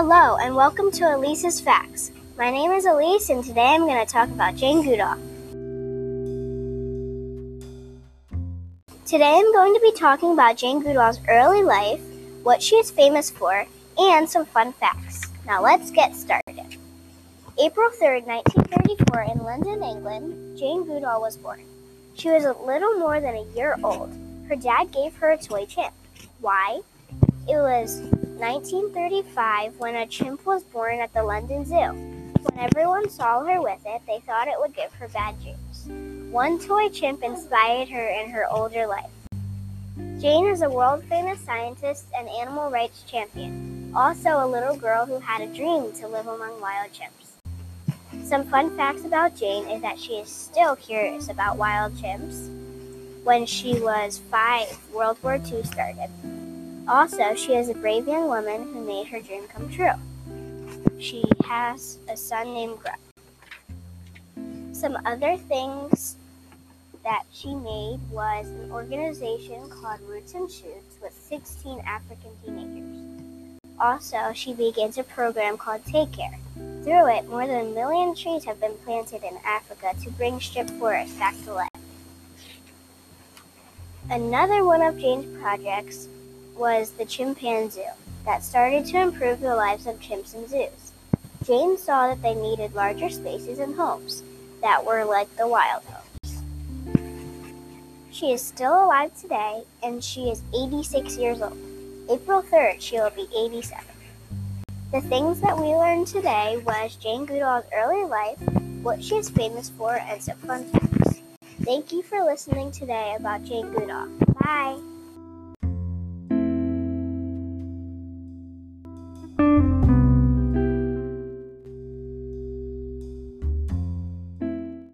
Hello, and welcome to Elise's Facts. My name is Elise, and today I'm going to talk about Jane Goodall. Today I'm going to be talking about Jane Goodall's early life, what she is famous for, and some fun facts. Now let's get started. April 3rd, 1934, in London, England, Jane Goodall was born. She was a little more than a year old. Her dad gave her a toy chimp. Why? It was 1935 when a chimp was born at the London Zoo. When everyone saw her with it, they thought it would give her bad dreams. One toy chimp inspired her in her older life. Jane is a world famous scientist and animal rights champion, also a little girl who had a dream to live among wild chimps. Some fun facts about Jane is that she is still curious about wild chimps. When she was five, World War II started. Also, she is a brave young woman who made her dream come true. She has a son named Grub. Some other things that she made was an organization called Roots and Shoots with 16 African teenagers. Also, she begins a program called TACARE. Through it, more than a million trees have been planted in Africa to bring strip forests back to life. Another one of Jane's projects was the ChimpanZoo that started to improve the lives of chimps in zoos. Jane saw that they needed larger spaces and homes that were like the wild homes. She is still alive today and she is 86 years old. April 3rd, she will be 87. The things that we learned today was Jane Goodall's early life, what she is famous for, and some fun facts. Thank you for listening today about Jane Goodall. Bye.